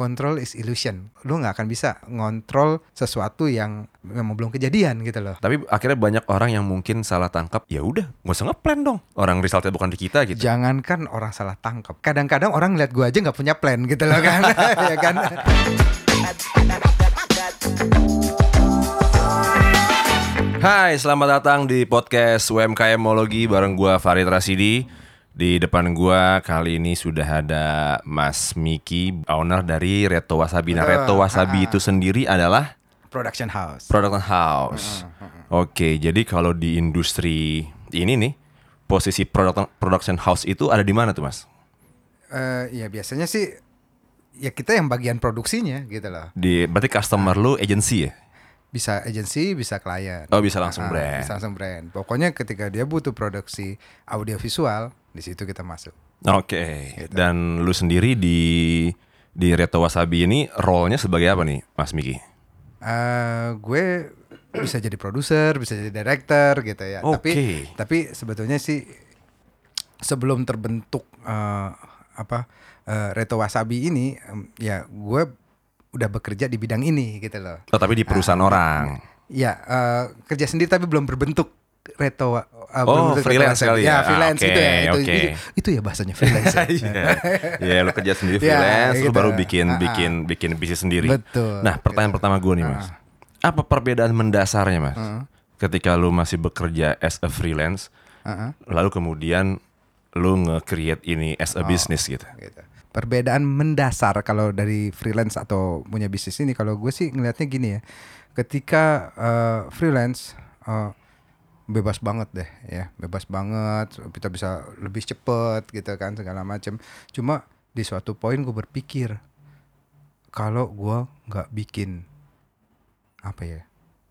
control is illusion. Lu nggak akan bisa ngontrol sesuatu yang memang belum kejadian gitu loh. Tapi akhirnya banyak orang yang mungkin salah tangkap. Ya udah, nggak usah ngeplan dong. Orang resultnya bukan di kita gitu. Jangankan orang salah tangkap. Kadang-kadang orang lihat gua aja nggak punya plan gitu loh kan. ya kan. Hai, selamat datang di podcast UMKMologi bareng gua Farid Rasidi. Di depan gua kali ini sudah ada Mas Miki, owner dari Reto Wasabi. Nah, Reto Wasabi itu sendiri adalah Production house. production house. Oke, jadi kalau di industri ini nih, posisi production production house itu ada di mana tuh, Mas? Eh, ya biasanya sih ya kita yang bagian produksinya gitu loh. Di berarti customer lu agency ya? Bisa agensi, bisa klien. Oh, bisa langsung Ah, brand. Bisa langsung brand. Pokoknya ketika dia butuh produksi audiovisual, di situ kita masuk. Oke. Gitu. Dan lu sendiri di di Reto Wasabi ini role-nya sebagai apa nih, Mas Miki? eh gue bisa jadi produser, bisa jadi director gitu ya. Tapi Oke. tapi sebetulnya sih sebelum terbentuk eh, apa eh, Reto Wasabi ini em, ya gue udah bekerja di bidang ini gitu loh. Oh, tapi di perusahaan Ah, orang. Ya eh, kerja sendiri tapi belum berbentuk Reto belum Oh, freelance Wasabi. kali ya? Ya, freelance Ah, gitu ya. oke, Itu, oke. itu, itu ya bahasanya freelance. ya. Ya, lu kerja sendiri Ya, freelance, lu gitu. baru bikin ah. bikin bikin bisnis sendiri. Betul, Nah, pertanyaan gitu. pertama gue nih, Mas. Apa perbedaan mendasarnya, Mas? Ketika lu masih bekerja as a freelance, Heeh. lalu kemudian lu nge-create ini as Oh. a business gitu. gitu. Perbedaan mendasar kalau dari freelance atau punya bisnis ini kalau gue sih ngelihatnya gini ya. Ketika eh, freelance eh, bebas banget deh ya, bebas banget, kita bisa lebih cepet gitu kan segala macam. Cuma di suatu poin gue berpikir kalau gue nggak bikin apa ya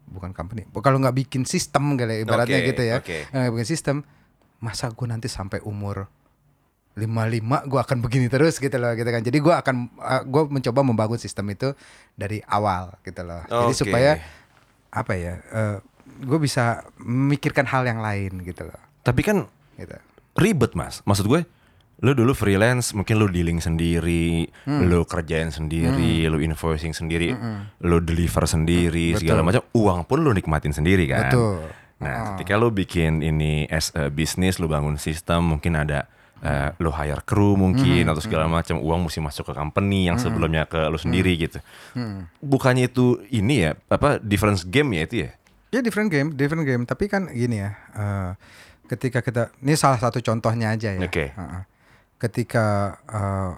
bukan company kalau nggak bikin sistem kali ya, ibaratnya Oke, gitu ya oke. nggak bikin sistem masa gue nanti sampai umur 55 gue akan begini terus gitu loh gitu kan jadi gue akan gue mencoba membangun sistem itu dari awal gitu loh jadi Oke. supaya apa ya gue bisa memikirkan hal yang lain gitu loh. Tapi kan gitu. ribet mas. Maksud gue lu dulu freelance mungkin lu dealing sendiri Hmm. lu kerjain sendiri lu invoicing sendiri lu deliver sendiri segala macam uang pun lu nikmatin sendiri kan? Betul. nah ketika lu bikin ini as a business lu bangun sistem mungkin ada eh, lu hire crew mungkin Hmm. atau segala macam uang mesti masuk ke company yang sebelumnya ke lu sendiri gitu. Hmm. bukannya itu ini ya apa difference game ya itu ya Ya different game, different game. Tapi kan gini ya, eh, ketika kita ini salah satu contohnya aja ya. Oke. Heeh. Ketika eh,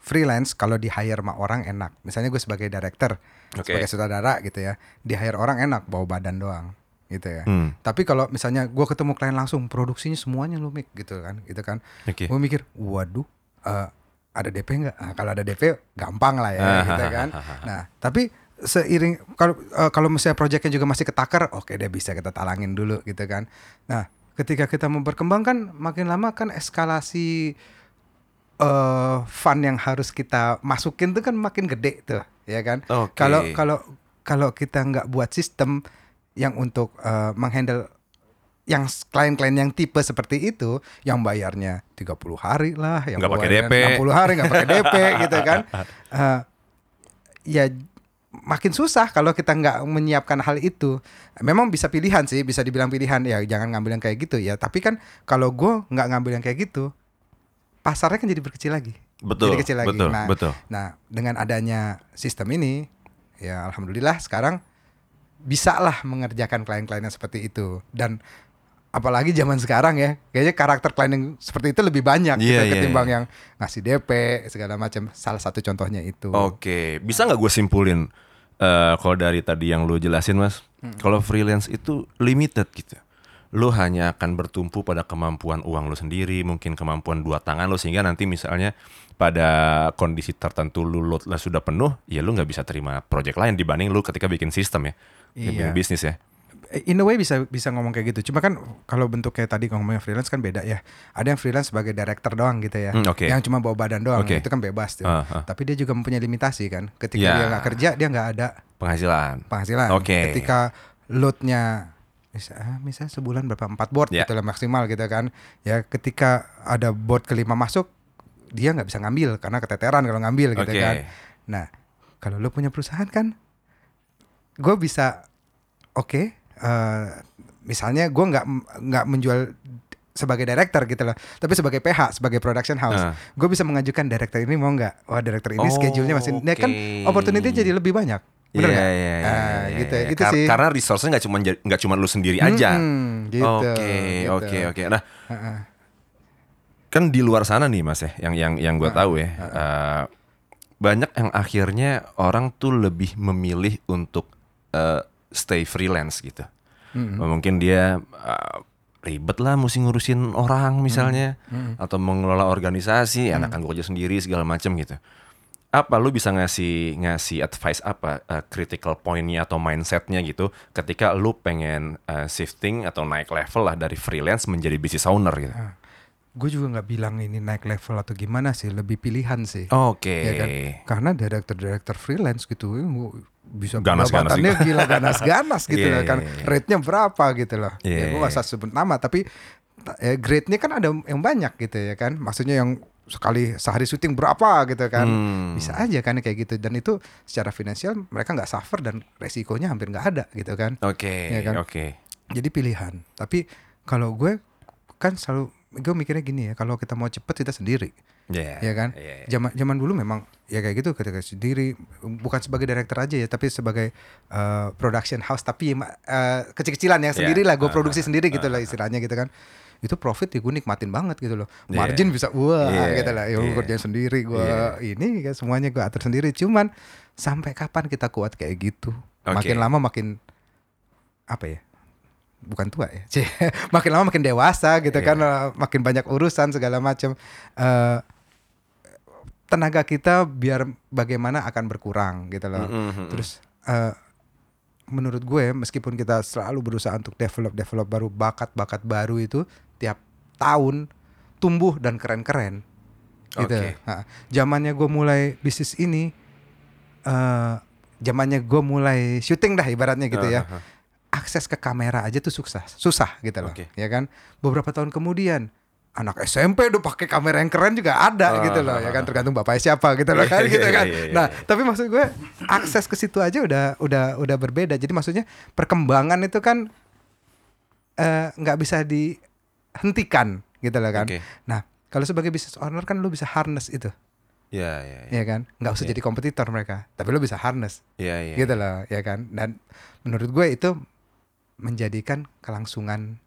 freelance kalau di hire sama orang enak. Misalnya gue sebagai director, Oke. sebagai sutradara gitu ya, di hire orang enak, bawa badan doang gitu ya. Hmm. Tapi kalau misalnya gue ketemu klien langsung, produksinya semuanya lu mik gitu kan, gitu kan. Oke. Gue mikir, waduh, eh, ada DP nggak? Nah, kalau ada DP gampang lah ya, Ah, gitu kan. Nah, tapi seiring kalau eh, kalau misalnya proyeknya juga masih ketakar, oke deh bisa kita talangin dulu gitu kan. Nah, ketika kita mau berkembang kan makin lama kan eskalasi eh fund yang harus kita masukin tuh kan makin gede tuh, ya kan? Kalau kalau kalau kita nggak buat sistem yang untuk eh, menghandle yang klien-klien yang tipe seperti itu yang bayarnya 30 hari lah yang Nggak pakai DP. 60 hari nggak pakai DP gitu kan Eh, ya makin susah kalau kita nggak menyiapkan hal itu. Memang bisa pilihan sih bisa dibilang pilihan. Ya jangan ngambil yang kayak gitu ya. Tapi kan kalau gue nggak ngambil yang kayak gitu pasarnya kan jadi berkecil lagi. Betul, jadi kecil lagi. betul, nah, betul. nah dengan adanya sistem ini ya alhamdulillah sekarang bisa lah mengerjakan klien-klien yang seperti itu. Dan apalagi zaman sekarang ya kayaknya karakter klien yang seperti itu lebih banyak gitu, Iya, iya, ketimbang iya. yang ngasih DP segala macam. Salah satu contohnya itu. Oke, bisa nggak gue simpulin eh kalau dari tadi yang lu jelasin mas, kalau freelance itu limited gitu. Lu hanya akan bertumpu pada kemampuan uang lu sendiri, mungkin kemampuan dua tangan lu sehingga nanti misalnya pada kondisi tertentu lu load lah sudah penuh, ya lu nggak bisa terima project lain dibanding lu ketika bikin sistem ya, Iya. bikin bisnis ya. In a way bisa bisa ngomong kayak gitu. Cuma kan kalau bentuk kayak tadi ngomongnya freelance kan beda ya. Ada yang freelance sebagai director doang gitu ya. Hmm, oke. Yang cuma bawa badan doang. Oke. Itu kan bebas tuh. Ah, ah. Tapi dia juga mempunyai limitasi kan. Ketika Ya. dia nggak kerja, dia nggak ada Penghasilan. penghasilan. Oke. Ketika loadnya misalnya, misalnya sebulan berapa empat board Ya. gitu lah maksimal gitu kan. Ya ketika ada board kelima masuk, dia nggak bisa ngambil karena keteteran kalau ngambil gitu Oke. kan. Nah, kalau lo punya perusahaan kan, gue bisa, oke, eh, misalnya gue nggak nggak menjual sebagai director gitu loh, tapi sebagai PH, sebagai production house, Ah. gue bisa mengajukan director ini mau nggak? Wah, director ini Oh, schedule-nya masih, ini kan oke. opportunity jadi lebih banyak, bener Iya, nggak? iya, iya, Ah, iya, gitu, iya. itu Kar- sih. Karena resource-nya nggak cuma nggak cuma lu sendiri aja. Gitu, Oke, gitu. oke, oke. Nah, Heeh. kan di luar sana nih Mas ya, yang yang yang gue tahu ya. eh, banyak yang akhirnya orang tuh lebih memilih untuk eh, stay freelance gitu. Mungkin dia eh, ribet lah mesti ngurusin orang misalnya atau mengelola organisasi, enakan gue kerja sendiri segala macam gitu. Apa lu bisa ngasih ngasih advice apa eh, critical pointnya atau mindsetnya gitu ketika lu pengen eh, shifting atau naik level lah dari freelance menjadi business owner gitu. Gue juga nggak bilang ini naik level atau gimana sih, lebih pilihan sih. Oke. ya kan? Karena director-director freelance gitu eh, bisa Ganas-ganas pendapatannya juga. gila ganas-ganas gitu Iya, loh kan. iya, iya. Rate-nya berapa gitu loh. Iya, ya gue iya, gak usah sebut nama tapi ta- eh, grade-nya kan ada yang banyak gitu ya kan. Maksudnya yang sekali sehari syuting berapa gitu kan. Hmm. Bisa aja kan kayak gitu dan itu secara finansial mereka nggak suffer dan resikonya hampir nggak ada gitu kan. Oke, Iya kan? oke. Jadi pilihan. Tapi kalau gue kan selalu gue mikirnya gini ya, kalau kita mau cepet kita sendiri. Iya. ya kan Iya, iya. zaman zaman dulu memang ya kayak gitu ketika sendiri bukan sebagai director aja ya tapi sebagai uh, production house tapi uh, kecil-kecilan yang Iya. sendiri lah gue Ah, produksi ah, sendiri gitu ah, lah istilahnya gitu kan itu profit ya gue nikmatin banget gitu loh Iya. margin bisa wah Iya, gitu lah ya gue iya. kerjain sendiri gue Iya. ini kan semuanya gue atur sendiri cuman sampai kapan kita kuat kayak gitu Oke. makin lama makin apa ya bukan tua ya makin lama makin dewasa gitu Iya. kan eh, makin banyak urusan segala macam Eh, tenaga kita biar bagaimana akan berkurang gitu loh Mm-mm. terus eh, menurut gue meskipun kita selalu berusaha untuk develop develop baru bakat bakat baru itu tiap tahun tumbuh dan keren keren gitu Oke. Ha, zamannya gue mulai bisnis ini eh zamannya gue mulai syuting dah ibaratnya gitu ya ah, ah. akses ke kamera aja tuh susah susah gitu loh Oke. ya kan beberapa tahun kemudian anak SMP udah pakai kamera yang keren juga ada Ah, gitu loh ah, ya kan ah. tergantung bapaknya siapa gitu loh kan Iya, gitu iya, kan iya, nah tapi maksud gue akses ke situ aja udah udah udah berbeda jadi maksudnya perkembangan itu kan eh, nggak bisa dihentikan gitu loh kan Oke. nah kalau sebagai business owner kan lu bisa harness itu Iya, iya, iya. ya kan nggak usah Iya. jadi kompetitor mereka tapi lu bisa harness Iya, iya. gitu loh ya kan dan menurut gue itu menjadikan kelangsungan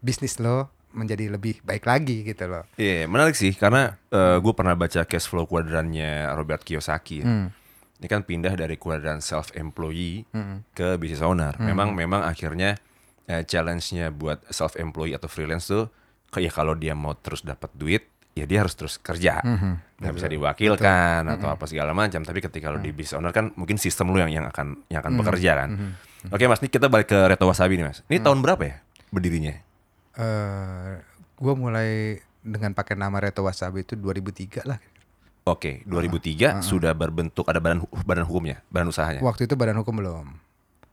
bisnis lo menjadi lebih baik lagi gitu loh Iya, menarik sih karena gue pernah baca cash flow kuadrannya Robert Kiyosaki. ya. Hmm. Ini kan pindah dari kuadran self employee Hmm. ke business owner. Memang memang akhirnya eh, challenge-nya buat self employee atau freelance tuh kayak kalau dia mau terus dapat duit, ya dia harus terus kerja. Mhm. nggak bisa diwakilkan atau apa segala macam. Tapi ketika lo di business owner kan mungkin sistem lo yang yang akan yang akan bekerja kan. Oke mas, ini kita balik ke Reto Wasabi nih mas. Ini tahun berapa ya berdirinya? Eh gue mulai dengan pakai nama Reto Wasabi itu 2003 lah Oke, 2003 sudah berbentuk ada badan badan hukumnya, badan usahanya. waktu itu badan hukum belum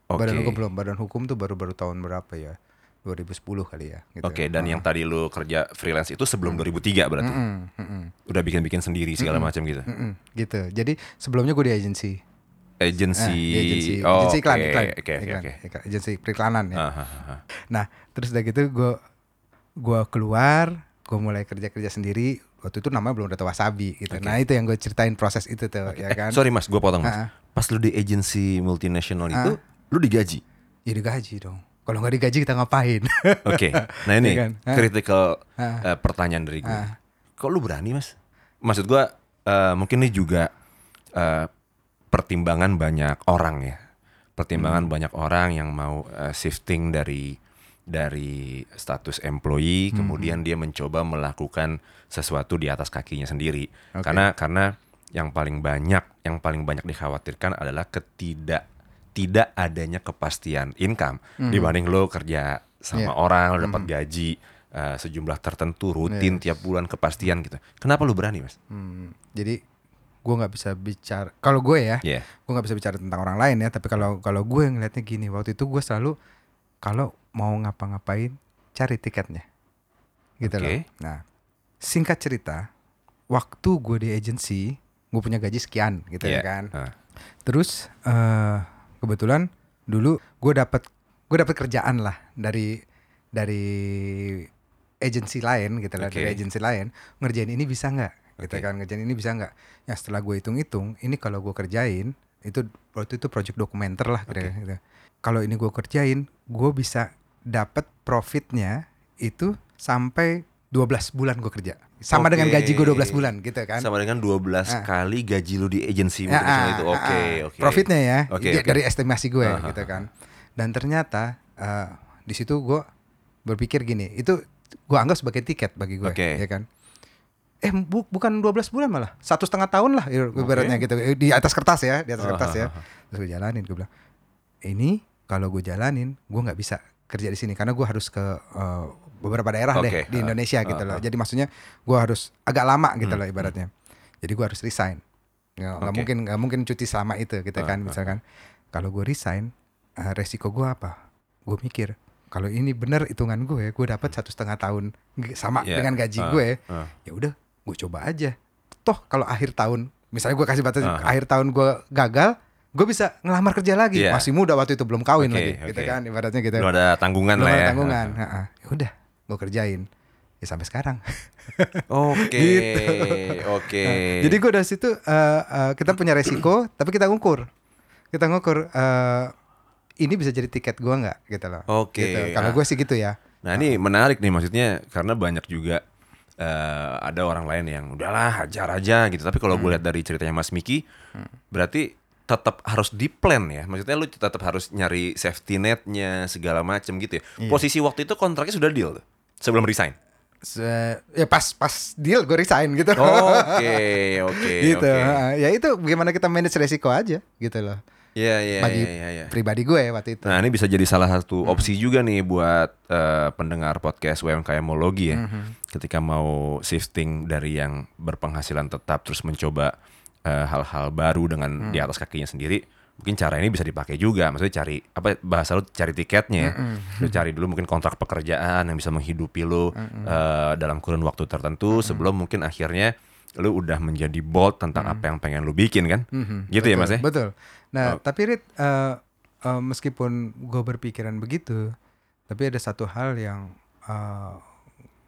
Oke. badan hukum belum badan hukum tuh baru-baru tahun berapa ya 2010 kali ya gitu. Oke, dan yang tadi lu kerja freelance itu sebelum 2003 berarti. Mm, mm, mm, Udah bikin-bikin sendiri segala macam gitu. mm, mm, gitu jadi sebelumnya gue di agency Agency. Eh, Oh, agency iklan, iklan, Oke, oke, agency periklanan ya. Ah, ah, ah. Nah, terus udah gitu gue gua keluar, gue mulai kerja-kerja sendiri. Waktu itu namanya belum ada wasabi gitu. Nah, itu yang gue ceritain proses itu tuh, ya kan. Eh, sorry mas, gue potong mas. Ah, ah. Pas lu di agency multinasional itu, lu digaji. Ya digaji dong. Kalau nggak digaji kita ngapain? Oke, nah ini Iya kan? Critical Ah. eh, pertanyaan dari gue. Ah. Kok lu berani mas? Maksud gue eh, mungkin ini juga eh, pertimbangan banyak orang ya, pertimbangan Hmm. banyak orang yang mau eh, shifting dari dari status employee, Hmm. kemudian dia mencoba melakukan sesuatu di atas kakinya sendiri. Oke. Karena karena yang paling banyak yang paling banyak dikhawatirkan adalah ketidak tidak adanya kepastian income dibanding lo kerja sama Hmm. Iya. orang lo dapat gaji eh, sejumlah tertentu rutin tiap bulan kepastian gitu. Kenapa lo berani mas? Hmm, jadi gue nggak bisa bicara. Kalau gue ya, Iya. gue nggak bisa bicara tentang orang lain ya. Tapi kalau kalau gue ngelihatnya gini, waktu itu gue selalu kalau mau ngapa-ngapain cari tiketnya, gitu Oke. loh. Nah, singkat cerita, waktu gue di agency gue punya gaji sekian gitu Iya. ya kan. Ah. Terus eh kebetulan dulu gue dapat gue dapat kerjaan lah dari dari agensi lain gitu lah dari agensi lain ngerjain ini bisa nggak gitu Oke. kan ngerjain ini bisa nggak ya setelah gue hitung-hitung ini kalau gue kerjain itu waktu itu project dokumenter lah kira gitu kalau ini gue kerjain gue bisa dapat profitnya itu sampai 12 bulan gue kerja sama dengan Oke. gaji gue 12 bulan gitu kan Sama dengan 12 Ah. kali gaji lu di agensi Ya, multinasional ah, itu. ah, Oke, ah. oke. Profitnya ya, di- oke. dari estimasi gue Ah, ah, gitu ah. kan. Dan ternyata eh, di situ gue berpikir gini, itu gue anggap sebagai tiket bagi gue, Oke. ya kan. Eh bu- bukan 12 bulan malah, satu setengah tahun lah ibaratnya gitu di atas kertas ya, di atas Ah, kertas ya. Terus gue jalanin, gue bilang ini kalau gue jalanin, gue nggak bisa kerja di sini karena gue harus ke eh, beberapa daerah Oke, deh di Indonesia ah, gitu loh. Jadi maksudnya gue harus agak lama gitu Hmm, loh ibaratnya. Jadi gue harus resign. Nggak Oke. mungkin nggak mungkin cuti selama itu gitu kan misalkan. Kalau gue resign, eh, resiko gue apa? Gue mikir kalau ini bener hitungan gue, gue dapat satu setengah tahun sama Iya, dengan gaji ah, gue. ah. Ya udah, gue coba aja. Toh kalau akhir tahun, misalnya gue kasih batas Ah. akhir tahun gue gagal, gue bisa ngelamar kerja lagi. Iya. Masih muda waktu itu belum kawin Oke, lagi, gitu oke. kan ibaratnya gitu. Belum ada tanggungan Belum lah ada ya. tanggungan. Ha-ha. Ya udah, gue kerjain. Ya sampai sekarang. Oke, Gitu. oke. Nah, jadi gue dari situ eh, eh, kita punya resiko, tapi kita ngukur. Kita ngukur eh, ini bisa jadi tiket gue nggak gitu loh. Oke, Gitu. Kalau ah. gue sih gitu ya. Nah ini menarik nih maksudnya karena banyak juga eh, ada orang lain yang udahlah hajar aja gitu. Tapi kalau gue Hmm. lihat dari ceritanya Mas Miki, berarti tetap harus di plan ya. Maksudnya lu tetap harus nyari safety netnya segala macem gitu ya. Iya. Posisi waktu itu kontraknya sudah deal tuh sebelum resign. Se- ya pas pas deal gue resign gitu. Oke, oke, gitu. oke. Ha, Ya itu gimana kita manage resiko aja gitu loh. Iya, iya, Bagi iya, iya, iya. pribadi gue waktu itu. Nah ini bisa jadi salah satu Hmm. opsi juga nih buat eh, pendengar podcast UMKMologi ya. Hmm. Ketika mau shifting dari yang berpenghasilan tetap terus mencoba eh, hal-hal baru dengan Hmm. di atas kakinya sendiri, mungkin cara ini bisa dipakai juga. Maksudnya cari apa bahasa lu cari tiketnya ya. Hmm. Lu cari dulu mungkin kontrak pekerjaan yang bisa menghidupi lu eh, dalam kurun waktu tertentu sebelum mungkin akhirnya lu udah menjadi bold tentang apa yang pengen lu bikin kan. Mhm, Gitu ya betul, Mas ya? Betul. Nah, Oh. tapi Rit, eh, eh, meskipun gue berpikiran begitu, tapi ada satu hal yang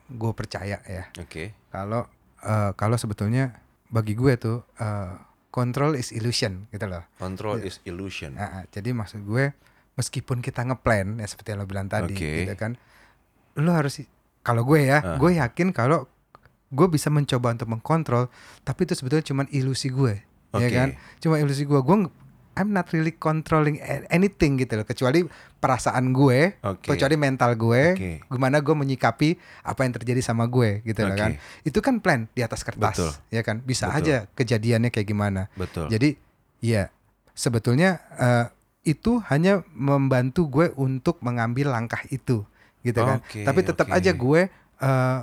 gue percaya ya. Oke. Kalau eh, kalau sebetulnya bagi gue tuh eh, control is illusion gitu loh. Control is illusion. Ah, ah, jadi maksud gue meskipun kita ngeplan ya seperti yang lo bilang tadi Oke. gitu kan. Lo harus kalau gue ya, Ah. gue yakin kalau gue bisa mencoba untuk mengkontrol, tapi itu sebetulnya cuma ilusi gue, ya Oke. kan? Cuma ilusi gue. Gue I'm not really controlling anything gitu loh, kecuali perasaan gue, Oke. kecuali mental gue, Oke. gimana gue menyikapi apa yang terjadi sama gue gitu loh Oke. kan. Itu kan plan di atas kertas, Betul. ya kan? Bisa Betul. aja kejadiannya kayak gimana. Betul. Jadi ya sebetulnya eh, itu hanya membantu gue untuk mengambil langkah itu gitu kan. Tapi tetap oke. aja gue eh,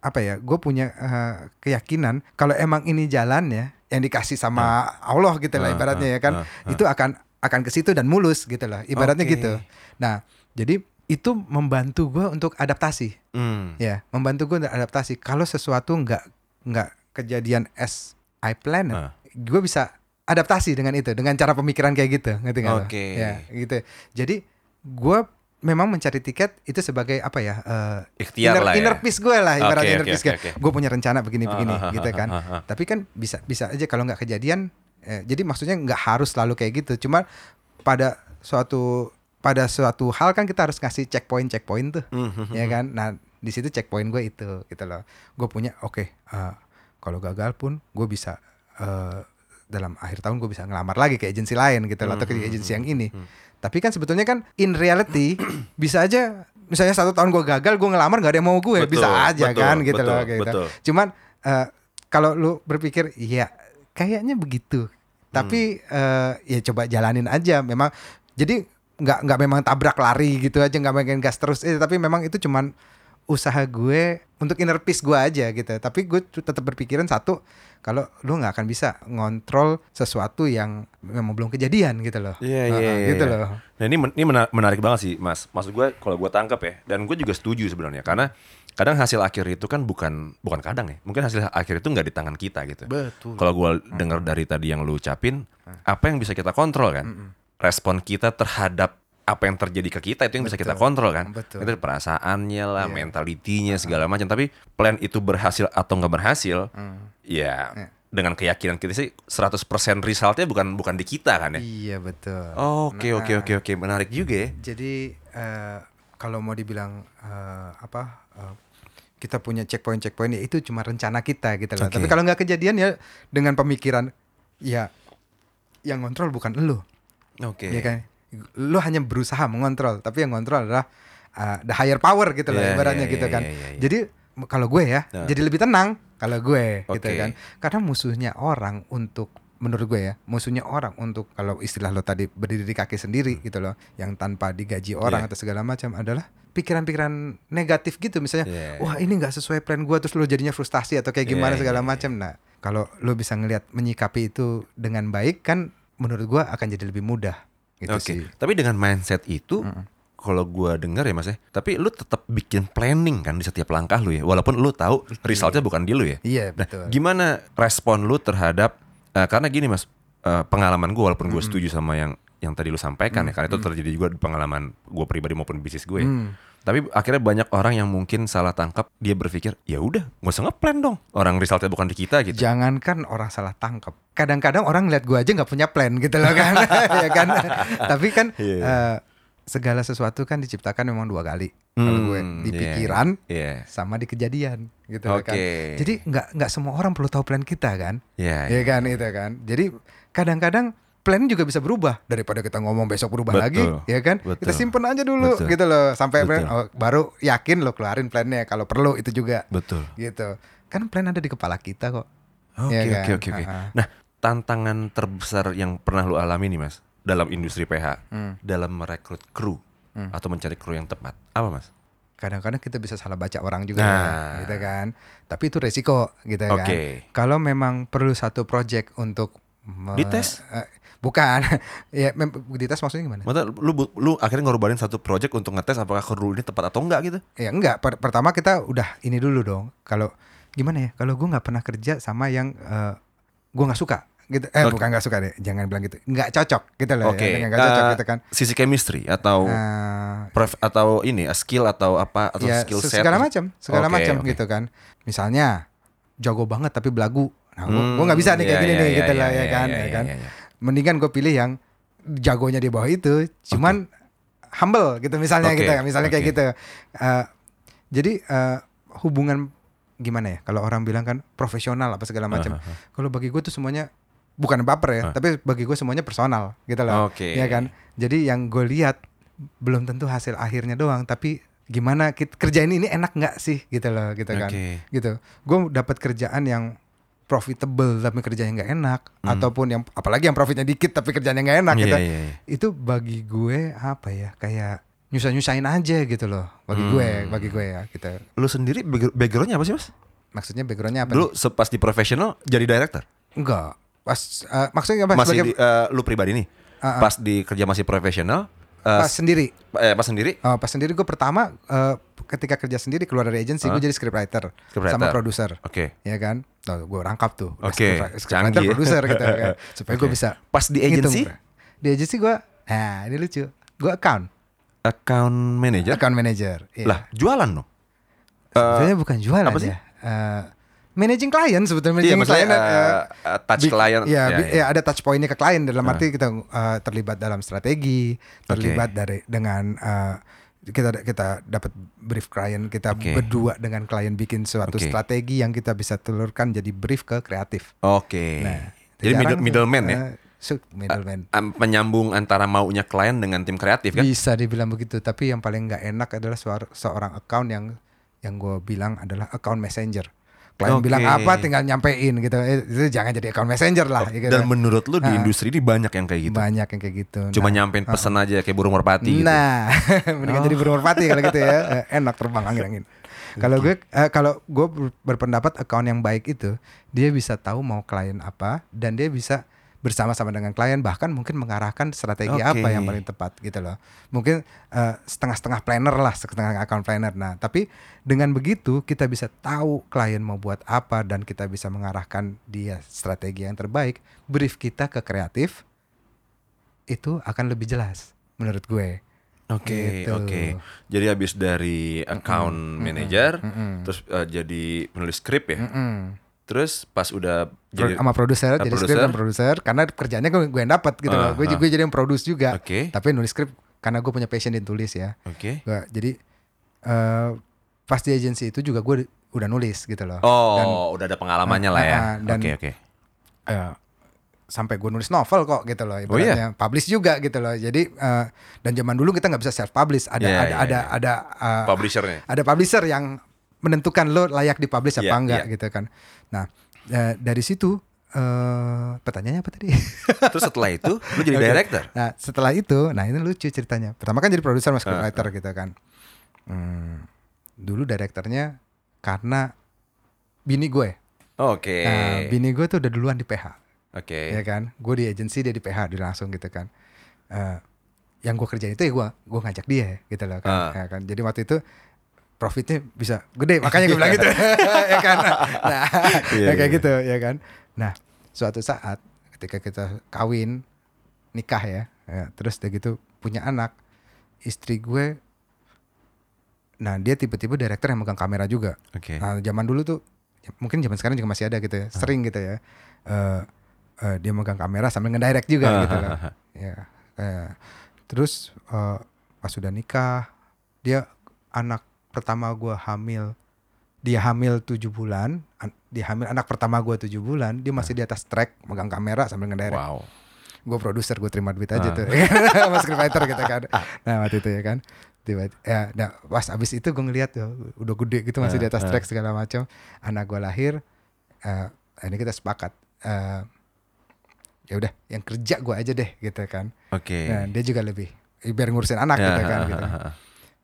apa ya? Gue punya eh, keyakinan kalau emang ini jalan ya yang dikasih sama Allah gitu lah Ah, ibaratnya ah, ya kan. Itu akan akan ke situ dan mulus gitu lah ibaratnya Oke. gitu. Nah, jadi itu membantu gue untuk adaptasi Hmm. ya membantu gue untuk adaptasi kalau sesuatu nggak nggak kejadian as I plan Ah. gue bisa adaptasi dengan itu dengan cara pemikiran kayak gitu ngerti nggak? Oke. ya gitu jadi gue memang mencari tiket itu sebagai apa ya eh, Ikhtiar inner, lah ya. inner peace gue lah ibaratnya Oke, inner oke, peace oke, gue oke. gue punya rencana begini begini Ah, ah, gitu ah, kan ah, ah. tapi kan bisa bisa aja kalau nggak kejadian eh, jadi maksudnya nggak harus selalu kayak gitu cuma pada suatu pada suatu hal kan kita harus ngasih checkpoint checkpoint tuh Mhm. ya kan nah di situ checkpoint gue itu gitu loh gue punya oke eh, kalau gagal pun gue bisa eh, dalam akhir tahun gue bisa ngelamar lagi ke agensi lain gitu loh atau ke Hmm, agensi hmm, yang ini hmm. Tapi kan sebetulnya kan in reality bisa aja misalnya satu tahun gue gagal gue ngelamar nggak ada yang mau gue Betul, bisa aja betul, kan gitu betul, loh gitu. betul. cuman eh, kalau lu berpikir iya kayaknya begitu tapi Hmm. eh, ya coba jalanin aja memang jadi nggak nggak memang tabrak lari gitu aja nggak main gas terus eh, tapi memang itu cuman usaha gue untuk inner peace gue aja gitu. Tapi gue tetap berpikiran satu kalau lu nggak akan bisa ngontrol sesuatu yang memang belum kejadian gitu loh. Iya, iya, Heeh, iya, gitu iya. loh. Nah ini men- ini mena- menarik banget sih mas. Maksud gue kalau gue tangkap ya, dan gue juga setuju sebenarnya karena kadang hasil akhir itu kan bukan bukan kadang ya. Mungkin hasil akhir itu nggak di tangan kita gitu. Betul. kalau gue dengar dari tadi yang lu ucapin apa yang bisa kita kontrol kan? Respon kita terhadap apa yang terjadi ke kita itu yang bisa kita Betul. kontrol kan Betul. itu perasaannya lah Iya. mentalitinya segala macam tapi plan itu berhasil atau nggak berhasil Hmm. ya Iya. dengan keyakinan kita sih 100% resultnya bukan bukan di kita kan ya Iya betul. oke Nah, oke oke oke menarik juga ya Jadi eh, kalau mau dibilang eh, apa eh, kita punya checkpoint checkpoint ya itu cuma rencana kita gitu loh. Oke. Tapi kalau nggak kejadian ya dengan pemikiran ya yang kontrol bukan lo, oke ya kan? Lo hanya berusaha mengontrol, tapi yang kontrol adalah uh, the higher power gitu loh Iya, ibaratnya iya, gitu iya, kan. iya, iya. Jadi m- kalau gue ya, Nah. jadi lebih tenang kalau gue gitu Oke. kan. Karena musuhnya orang untuk menurut gue ya, musuhnya orang untuk kalau istilah lo tadi berdiri di kaki sendiri gitu loh, yang tanpa digaji orang Iya. atau segala macam adalah pikiran-pikiran negatif gitu misalnya, Iya, wah ini nggak sesuai plan gue terus lo jadinya frustasi atau kayak gimana Iya, segala iya, macam. Nah, kalau lo bisa ngelihat menyikapi itu dengan baik kan menurut gue akan jadi lebih mudah gitu Oke, sih. tapi dengan mindset itu, kalau gua dengar ya mas ya, tapi lu tetap bikin planning kan di setiap langkah lu ya, walaupun lu tahu resultnya bukan di lu ya. Iya Nah, betul. gimana respon lu terhadap eh, karena gini mas, eh, pengalaman gua walaupun gue setuju sama yang yang tadi lu sampaikan ya, karena itu terjadi juga di pengalaman gue pribadi maupun bisnis gue. ya. Hmm. Tapi akhirnya banyak orang yang mungkin salah tangkap, dia berpikir ya udah, gak usah ngeplan dong, orang resultnya bukan di kita gitu. Jangankan orang salah tangkap, kadang-kadang orang ngeliat gue aja nggak punya plan gitu loh kan, ya kan. Tapi kan Iya. eh, segala sesuatu kan diciptakan memang dua kali. Kalau gue Hmm, di iya. pikiran Iya, sama di kejadian gitu loh kan. Jadi nggak nggak semua orang perlu tahu plan kita kan, iya, ya kan itu kan. Jadi kadang-kadang plan juga bisa berubah daripada kita ngomong besok berubah Betul. lagi, ya kan? Kita Betul. simpen aja dulu Betul. gitu loh sampai plan, oh, baru yakin lo keluarin plannya kalau perlu itu juga betul. gitu. Kan plan ada di kepala kita kok. Oke oke kan? oke oke. Ha-ha. Nah, tantangan terbesar yang pernah lu alami nih, Mas, dalam industri PH, Hmm. dalam merekrut kru atau mencari kru yang tepat. Apa, Mas? kadang-kadang kita bisa salah baca orang juga Nah. gitu kan tapi itu resiko gitu kan Oke. kalau memang perlu satu project untuk Dites? eh, bukan. Ya dites maksudnya gimana? Maksudnya lu lu akhirnya ngorbanin satu project untuk ngetes apakah kru ini tepat atau enggak gitu? ya enggak. Per- pertama kita udah ini dulu dong. Kalau gimana ya? Kalau gue nggak pernah kerja sama yang eh, gue nggak suka gitu. Eh Oke. bukan nggak suka deh. Jangan bilang gitu. Nggak cocok gitu loh Oke. ya nggak cocok eh, gitu kan. Sisi chemistry atau pref- atau ini skill atau apa atau ya skill se- set segala macam. Segala Oke, macam oke. gitu kan. Misalnya jago banget tapi belagu. Nah gue Hmm, nggak bisa nih kayak iya, gini iya, nih iya, gitu iya, lah ya iya, kan iya, ya iya, kan. iya, iya. Mendingan gue pilih yang jagonya di bawah itu cuman humble gitu misalnya Oke, gitu misalnya kayak oke. gitu Eh, jadi eh, hubungan gimana ya kalau orang bilang kan profesional apa segala macam ah, ah. kalau bagi gue tuh semuanya bukan baper ya Ah. tapi bagi gue semuanya personal gitu loh Oke. ya kan jadi yang gue lihat belum tentu hasil akhirnya doang tapi gimana kita kerjain ini enak nggak sih gitu loh gitu kan Oke. gitu gue dapat kerjaan yang profitable tapi kerjanya nggak enak Hmm. ataupun yang apalagi yang profitnya dikit tapi kerjanya nggak enak Iya, gitu iya, iya. itu bagi gue apa ya kayak nyusah nyusahin aja gitu loh bagi gue Hmm. bagi gue ya gitu Lu sendiri backgr- backgroundnya apa sih, Mas? maksudnya backgroundnya apa se- pas di profesional jadi director. enggak pas eh, maksudnya apa Masih sebagai di, eh, lu pribadi nih. Ah, ah. Pas di kerja masih profesional eh, pas sendiri eh, pas sendiri Oh, pas sendiri gue pertama eh, ketika kerja sendiri keluar dari agency Hah? gue jadi scriptwriter Scriptwriter. sama produser Oke. ya kan Tuh, gue rangkap tuh Oke, canggih scriptwriter produser gitu kan supaya gue Oke. bisa Pas di agency di agency gue nah ini lucu gue account account manager. account manager iya. Lah, jualan dong. Eh, sebenarnya bukan jualan apa sih? ya Eh, managing client sebetulnya iya, managing maksudnya client eh, eh, touch client. Iya, Ya, ya. ya, ada touch pointnya ke klien dalam Ah. arti kita eh, terlibat dalam strategi, terlibat dari dengan eh, kita kita dapat brief klien, kita Oke. berdua dengan klien bikin suatu Oke. strategi yang kita bisa telurkan jadi brief ke kreatif. Oke. Nah, Jadi middle, middleman ya. eh, su- middleman. Am- Penyambung antara maunya klien dengan tim kreatif kan? Bisa dibilang begitu, tapi yang paling nggak enak adalah suar- seorang account yang yang gue bilang adalah account messenger. Klien Oke. bilang apa tinggal nyampein gitu. Eh, Itu jangan jadi account messenger lah. gitu. Dan menurut lu di industri ini banyak yang kayak gitu. banyak yang kayak gitu. Cuma Nah, nyampein pesan aja kayak burung merpati gitu. Nah, mendingan Oh. jadi burung merpati kalau gitu ya. Eh, Enak terbang angin-angin. Kalau gue eh, kalau gue ber- berpendapat account yang baik itu dia bisa tahu mau klien apa dan dia bisa bersama-sama dengan klien bahkan mungkin mengarahkan strategi Oke. apa yang paling tepat gitu loh. Mungkin eh, setengah-setengah planner lah, setengah account planner. Nah, tapi dengan begitu kita bisa tahu klien mau buat apa dan kita bisa mengarahkan dia strategi yang terbaik. Brief kita ke kreatif itu akan lebih jelas menurut gue. Oke, Gitu. oke. Jadi habis dari account manager, Mm-mm. terus eh, jadi penulis skrip ya. Mm-mm. Terus pas udah Pro- jadi sama produser jadi produser. skrip dan produser karena kerjanya gue, gue yang dapat gitu loh. Ah, Gue ah. gue jadi yang produce juga. Oke. Tapi nulis skrip karena gue punya passion di tulis ya. Oke. Gua- jadi eh pas di agency itu juga gue udah nulis gitu loh. Oh, udah ada pengalamannya lah ya. Ah, ah, dan- Oke, oke. Eh, sampai gue nulis novel kok gitu loh Oh, iya? ibaratnya publish juga gitu loh jadi eh, dan zaman dulu kita nggak bisa self publish ada Iya, ada iya, ada iya. ada eh, Publishernya. ada publisher yang menentukan lo layak dipublish apa Iya, enggak iya. gitu kan nah eh, dari situ eh pertanyaannya apa tadi Terus setelah itu lu jadi Oke. director. Nah setelah itu, nah ini lucu ceritanya. Pertama kan jadi produser Ah, sama scriptwriter gitu kan. Hmm, dulu direkturnya karena bini gue. Oke. Nah, bini gue tuh udah duluan di PH, Oke. ya kan. Gue di agency dia di PH, dia langsung gitu kan. Eh, yang gue kerjain itu ya gue, gue ngajak dia gitu loh kan. Ah. Ya kan. Jadi waktu itu profitnya bisa gede, makanya gue bilang gitu, ya kan. Nah, Iya, ya kayak iya. gitu, ya kan. Nah, suatu saat ketika kita kawin, nikah ya, ya terus udah gitu punya anak, istri gue, nah dia tiba-tiba director yang megang kamera juga. Oke. Nah, zaman dulu tuh mungkin zaman sekarang juga masih ada gitu ya. Sering gitu ya. Eh eh, dia megang kamera sambil ngedirect juga Ah, gitu ah, ah, ah. Ya. eh, terus eh, pas sudah nikah, dia anak pertama gua hamil. Dia hamil tujuh bulan, an- dia hamil anak pertama gua tujuh bulan, dia masih di atas track megang kamera sambil ngedirect. Wow. Gue produser, gue terima duit aja Ah. tuh, sama scriptwriter gitu kan. Nah waktu itu ya kan, tiba ya, nah, pas abis itu gue ngeliat tuh udah gede gitu masih di atas Ah, ah. track segala macam. Anak gue lahir, eh ini kita sepakat. eh ya udah, yang kerja gue aja deh gitu kan. Oke. Nah dia juga lebih biar ngurusin anak Ya, gitu kan. ah, Gitu. ah, ah, ah.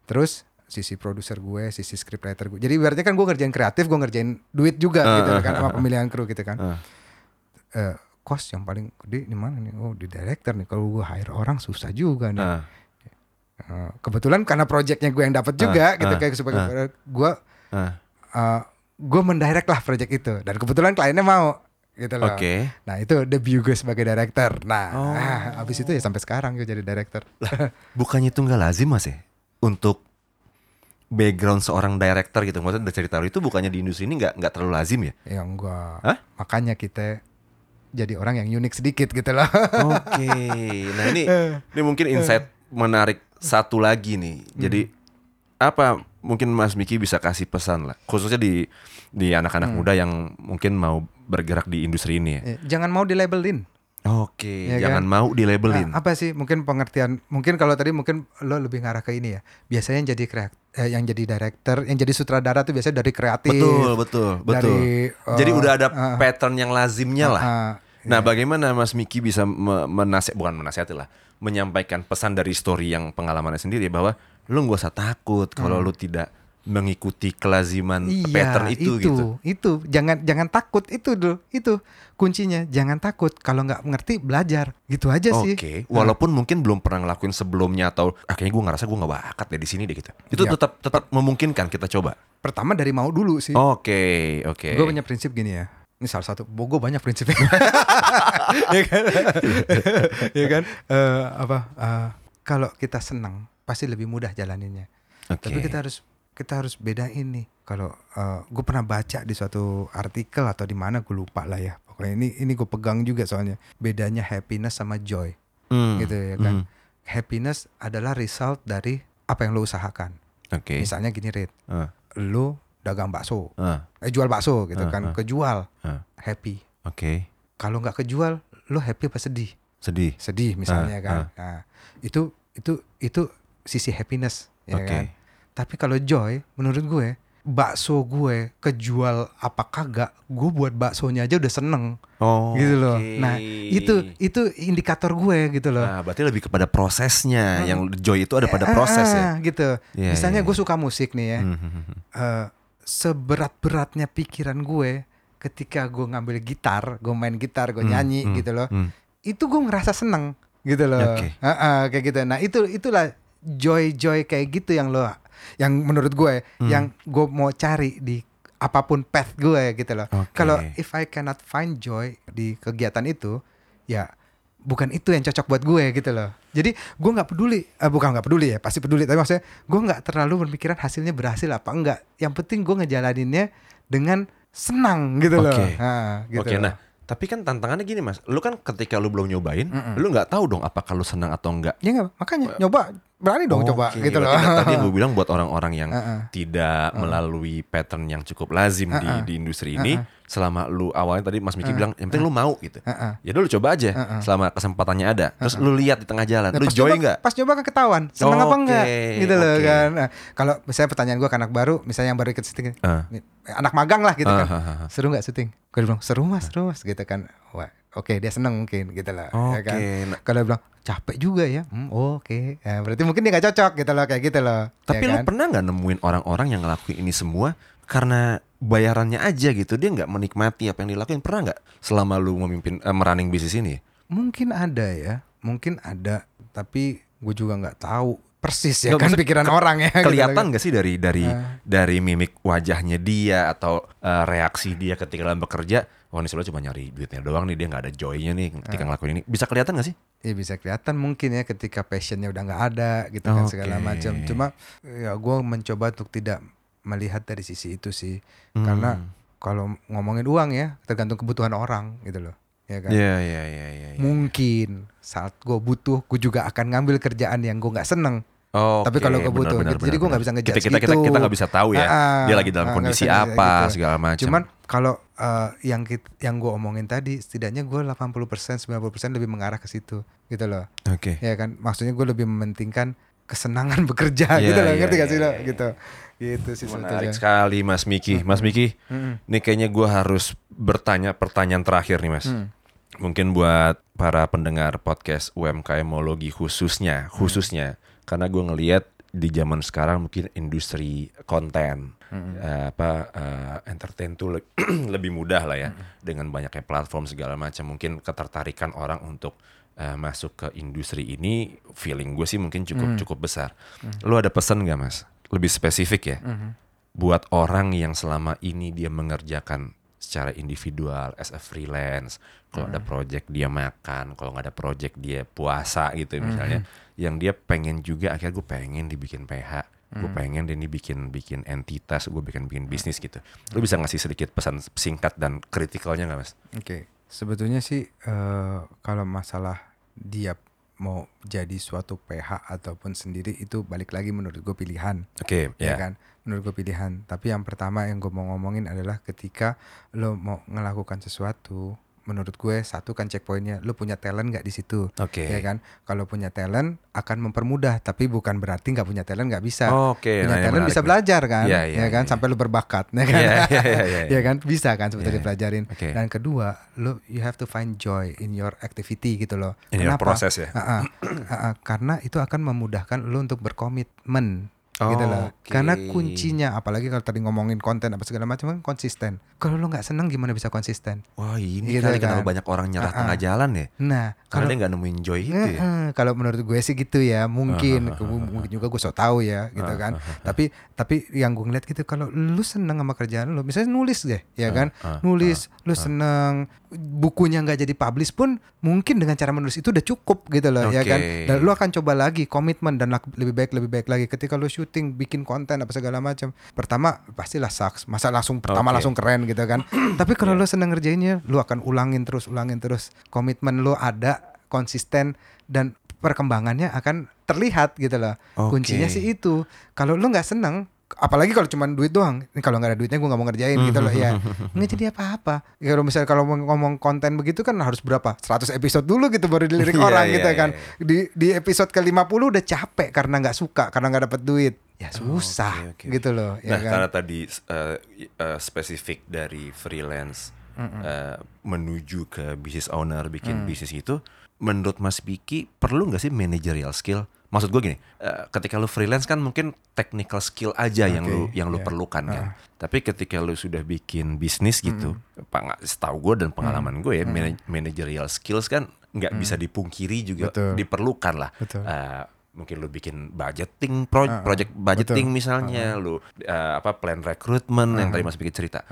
Terus sisi produser gue, sisi scriptwriter gue. Jadi berarti kan gue ngerjain kreatif, gue ngerjain duit juga Ah, gitu ah, kan ah, sama pemilihan kru gitu kan. Ah. Eh, kos yang paling gede di mana nih? Oh di director nih. Kalau gue hire orang susah juga nih. Ah. Eh, kebetulan karena projectnya gue yang dapat juga Ah, gitu ah, kayak sebagai ah. gue eh, gue mendirect lah project itu dan kebetulan kliennya mau gitu loh. Oke. Nah itu debut gue sebagai director. Nah Oh. ah, abis itu ya sampai sekarang gue jadi director. Bukannya itu nggak lazim mas ya? Untuk background seorang director gitu, maksudnya dari cerita itu bukannya di industri ini nggak nggak terlalu lazim ya? ya enggak. Hah? Makanya kita jadi orang yang unik sedikit gitu loh. Oke, nah ini ini mungkin insight menarik satu lagi nih. Jadi apa mungkin Mas Miki bisa kasih pesan lah, khususnya di di anak-anak muda yang mungkin mau bergerak di industri ini ya. Eh, Jangan mau dilabelin. Oke, Iya jangan kan? mau dilabelin. Nah, apa sih mungkin pengertian mungkin kalau tadi mungkin lo lebih ngarah ke ini ya biasanya yang jadi kreat eh, yang jadi director yang jadi sutradara tuh biasanya dari kreatif betul, betul, betul. dari, eh, Jadi udah ada eh, pattern yang lazimnya lah. ah, Nah, bagaimana Mas Miki bisa me- menasihat bukan menasihati lah, menyampaikan pesan dari story yang pengalamannya sendiri bahwa lu gak usah takut kalau lu tidak mengikuti kelaziman Hmm. iya pattern itu, gitu. itu jangan jangan takut itu dulu itu kuncinya jangan takut kalau nggak ngerti belajar gitu aja sih Oke, walaupun mungkin belum pernah ngelakuin sebelumnya atau ah, kayaknya gue ngerasa gue nggak bakat deh di sini deh gitu. Itu Iya. tetap tetap memungkinkan kita coba. pertama dari mau dulu sih Oke, oke. gue punya prinsip gini ya ini salah satu gue banyak prinsipnya ya kan ya kan Eh, apa eh, kalau kita senang pasti lebih mudah jalaninnya Oke. tapi kita harus kita harus bedain nih. Kalau gue pernah baca di suatu artikel atau di mana gue lupa lah ya. Pokoknya ini ini gue pegang juga soalnya. Bedanya happiness sama joy. Hmm, gitu ya kan? hmm. happiness adalah result dari apa yang lo usahakan. Oke. misalnya gini Rit. Ah, lo dagang bakso. Ah, eh jual bakso gitu Ah, kan? ah. kejual. Ah. happy. Oke. kalau nggak kejual lo happy apa sedih? Sedih. sedih misalnya Ah, kan? Nah, itu itu itu sisi happiness ya Oke. kan tapi kalau joy menurut gue bakso gue kejual apa kagak gue buat baksonya aja udah seneng Oh. gitu loh oke. nah itu itu indikator gue gitu loh Nah, berarti lebih kepada prosesnya. Hmm. Yang joy itu ada pada proses ya. Ah, gitu Iya, misalnya iya, gue suka musik nih ya Hmm, hmm, eh, seberat-beratnya pikiran gue ketika gue ngambil gitar, gue main gitar, gue Hmm, nyanyi hmm, gitu loh. hmm. itu gue ngerasa seneng gitu loh. Oke. Heeh, kayak gitu. Nah itu itulah joy-joy kayak gitu yang lo, yang menurut gue, Hmm. yang gue mau cari di apa pun path gue gitu loh. Oke. Kalau if I cannot find joy di kegiatan itu, ya bukan itu yang cocok buat gue gitu loh. Jadi gue nggak peduli, eh, bukan nggak peduli ya, pasti peduli. Tapi maksudnya gue nggak terlalu berpikiran hasilnya berhasil apa enggak. Yang penting gue ngejalaninnya dengan senang gitu loh. Oke. Ha, gitu Oke, loh. nah tapi kan tantangannya gini mas, lu kan ketika lu belum nyobain, lu nggak tahu dong apakah lu senang atau enggak. Ya nggak, makanya nyoba berani dong coba Oke, gitu loh. Tadi gue bilang buat orang-orang yang Heeh. tidak melalui pattern yang cukup lazim di, di industri ini, selama lu awalnya tadi Mas Miki bilang, yang penting lu mau gitu. Heeh. Ya udah lu coba aja selama kesempatannya ada. Terus lu lihat di tengah jalan, Nah, lu joy nyoba- nggak? Pas nyoba kan ketahuan, seneng apa Oke, enggak gitu loh kan. Nah, kalau misalnya pertanyaan gue ke anak baru, misalnya yang baru ikut syuting, Ah. anak magang lah gitu Ah, kan. ah, ah, ah. Seru nggak syuting? Gue bilang seru mas, seru mas gitu kan. Wah, oke dia seneng mungkin gitu lah. ya kan? Nah- Kalau bilang capek juga ya, hmm, oh, oke. Ya, berarti mungkin dia nggak cocok gitu loh kayak gitu loh. Tapi ya lu kan? pernah nggak nemuin orang-orang yang ngelakuin ini semua karena bayarannya aja gitu, dia nggak menikmati apa yang dilakuin pernah nggak selama lu memimpin eh, merunning bisnis ini? Mungkin ada ya, mungkin ada. Tapi gue juga nggak tahu persis ya Nggak, kan pikiran orang ya. kelihatan loh. gak sih dari dari Ah. dari mimik wajahnya dia atau eh, reaksi dia ketika dalam bekerja oh ini sebenarnya cuma nyari duitnya doang nih dia nggak ada joynya nih ketika Ah. ngelakuin ini bisa kelihatan gak sih Ya bisa kelihatan mungkin ya ketika passionnya udah nggak ada gitu kan segala macam. Cuma ya gue mencoba untuk tidak melihat dari sisi itu sih, Hmm. karena kalau ngomongin uang ya tergantung kebutuhan orang gitu loh, ya kan. Iya iya iya iya. iya. Mungkin saat gue butuh, gue juga akan ngambil kerjaan yang gue nggak seneng. Oke, Tapi kalau gue benar, butuh, benar, gitu. jadi benar, gue nggak benar. bisa ngejudge kita kita kita gitu. kita nggak bisa tahu ya Ah, dia lagi dalam ah, kondisi apa gitu. segala macam. Cuman kalau eh, yang kit- yang gue omongin tadi, setidaknya gue 80% 90% lebih mengarah ke situ, gitu loh. oke. ya kan maksudnya gue lebih mementingkan kesenangan bekerja Iya, gitu loh iya, ngerti gak iya, sih lo? iya, gitu. Gitu sih Menarik sebetulnya sekali Mas Miki. Mas Miki, Mm-mm. ini kayaknya gue harus bertanya pertanyaan terakhir nih Mas. Hmm. Mungkin buat para pendengar podcast UMKMologi khususnya, khususnya. Karena gue ngelihat di zaman sekarang mungkin industri konten eh, apa eh, entertain tuh le- lebih mudah lah ya dengan banyaknya platform segala macam. Mungkin ketertarikan orang untuk eh, masuk ke industri ini feeling gue sih mungkin cukup cukup besar. Lu ada pesan nggak mas? Lebih spesifik ya? Buat orang yang selama ini dia mengerjakan secara individual as a freelance kalau ada project dia makan kalau nggak ada project dia puasa gitu misalnya yang dia pengen juga akhirnya gue pengen dibikin PH gue pengen dia ini bikin bikin entitas gue bikin bikin bisnis gitu. Lu bisa ngasih sedikit pesan singkat dan kritikalnya nggak mas? Oke sebetulnya sih eh, kalau masalah dia mau jadi suatu PH ataupun sendiri itu balik lagi menurut gue pilihan. Oke ya ya. kan? Menurut gue pilihan. Tapi yang pertama yang gue mau ngomongin adalah ketika lo mau melakukan sesuatu menurut gue satu kan checkpointnya lo punya talent nggak di situ oke ya kan kalau punya talent akan mempermudah tapi bukan berarti nggak punya talent nggak bisa oke punya nah, talent bisa nih. belajar kan Iya, ya iya, kan iya. sampai lu berbakat ya kan Iya, iya, iya, iya, ya kan bisa kan sebetulnya iya. dipelajarin Oke. dan kedua lo you have to find joy in your activity gitu loh in Kenapa? proses ya Ah, ah. Ah, ah. karena itu akan memudahkan lo untuk berkomitmen gitu loh. Oke. Karena kuncinya apalagi kalau tadi ngomongin konten apa segala macam kan konsisten. Kalau lo nggak seneng gimana bisa konsisten? wah ini Gitu kali kan. kenapa banyak orang nyerah Ah, ah. tengah jalan ya Nah, karena dia nggak nemuin joy itu ya Heeh, kalau menurut gue sih gitu ya mungkin mungkin juga gue so tahu ya gitu kan tapi tapi yang gue ngeliat gitu kalau lu seneng sama kerjaan lu misalnya nulis deh ya kan ah, nulis lu seneng bukunya nggak jadi publish pun mungkin dengan cara menulis itu udah cukup gitu loh ya kan? Dan lu akan coba lagi komitmen dan lebih baik lebih baik lagi. Ketika lu syuting bikin konten apa segala macam pertama pastilah sucks masa langsung pertama Oke. langsung keren gitu kan? Tapi kalau lu seneng ngerjainnya lu akan ulangin terus ulangin terus. Komitmen lu ada konsisten dan perkembangannya akan terlihat gitu loh. Oke. kuncinya sih itu. Kalau lu nggak seneng apalagi kalau cuma duit doang ini kalau nggak ada duitnya gue nggak mau ngerjain gitu loh ya nggak jadi apa-apa Ya, kalau misalnya kalau ngomong konten begitu kan harus berapa 100 episode dulu gitu baru dilirik Iya, orang gitu iya, kan iya. di di episode ke 50 udah capek karena nggak suka karena nggak dapet duit ya susah oke, oke. gitu loh ya nah, kan karena tadi uh, uh, spesifik dari freelance uh, menuju ke business owner bikin Mm. bisnis itu, menurut Mas Piki perlu nggak sih managerial skill? Maksud gue gini, uh, ketika lu freelance kan mungkin technical skill aja yang Oke, lu yang lu iya. perlukan kan. Tapi ketika lu sudah bikin bisnis gitu, peng- setahu gue dan pengalaman gue ya, mana- managerial skills kan nggak bisa dipungkiri juga Betul. diperlukan lah. Betul. Eh, mungkin lu bikin budgeting pro project budgeting misalnya lu eh, apa plan recruitment yang tadi Mas bikin cerita.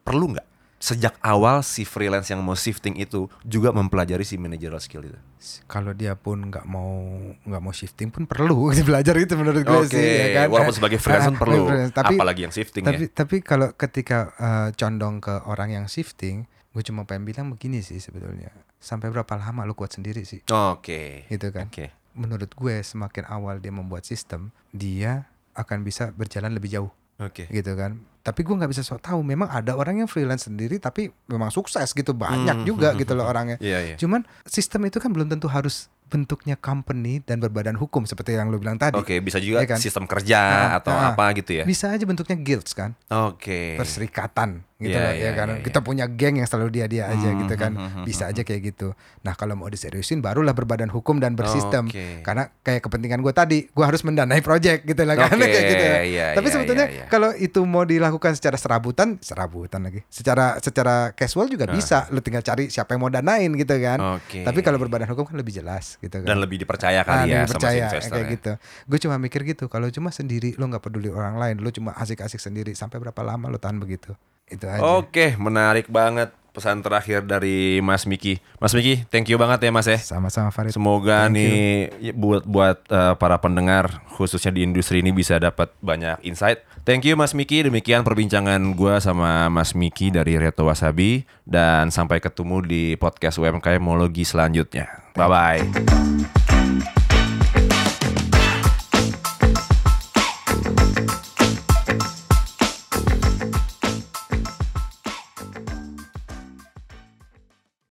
Perlu nggak sejak awal si freelance yang mau shifting itu juga mempelajari si managerial skill itu? kalau dia pun nggak mau nggak mau shifting pun perlu belajar itu menurut gue Oke, sih ya kan walaupun sebagai freelance pun Ah, perlu. freelance. tapi Apalagi yang shifting tapi ya. tapi kalau ketika eh, condong ke orang yang shifting gue cuma pengen bilang begini sih sebetulnya sampai berapa lama lu kuat sendiri sih Oke. gitu kan Oke. menurut gue semakin awal dia membuat sistem dia akan bisa berjalan lebih jauh Oke. gitu kan. Tapi gue nggak bisa sok tahu. Memang ada orang yang freelance sendiri tapi memang sukses gitu. Banyak Hmm, juga hmm, gitu loh orangnya. Iya, iya. cuman sistem itu kan belum tentu harus bentuknya company dan berbadan hukum seperti yang lu bilang tadi Oke, bisa juga Iya kan? sistem kerja Ah, atau ah. apa gitu ya. bisa aja bentuknya guilds kan Oke. perserikatan gitu Iya, loh iya, ya kan iya, iya. kita punya geng yang selalu dia dia aja Hmm, gitu kan hmm, hmm, bisa aja kayak gitu nah kalau mau diseriusin barulah berbadan hukum dan bersistem Oke. karena kayak kepentingan gue tadi gue harus mendanai project gitu lah kan kayak gitu ya. iya, tapi iya, sebetulnya iya, iya. kalau itu mau dilakukan secara serabutan serabutan lagi secara secara casual juga bisa lu tinggal cari siapa yang mau danain gitu kan Nah. Oke. tapi kalau berbadan hukum kan lebih jelas gitu kan dan lebih dipercaya Ah, kali ya lebih sama si investor kayak ya. gitu. Gue cuma mikir gitu, kalau cuma sendiri lo nggak peduli orang lain, lo cuma asik-asik sendiri sampai berapa lama lo tahan begitu? Itu aja. Oke, menarik banget pesan terakhir dari Mas Miki. Mas Miki, thank you banget ya Mas ya. Sama-sama Farid. Semoga Thank nih ya, buat buat eh, para pendengar khususnya di industri ini bisa dapat banyak insight. Thank you Mas Miki. Demikian perbincangan gua sama Mas Miki dari Reto Wasabi dan sampai ketemu di podcast UMKM Mologi selanjutnya. Bye bye.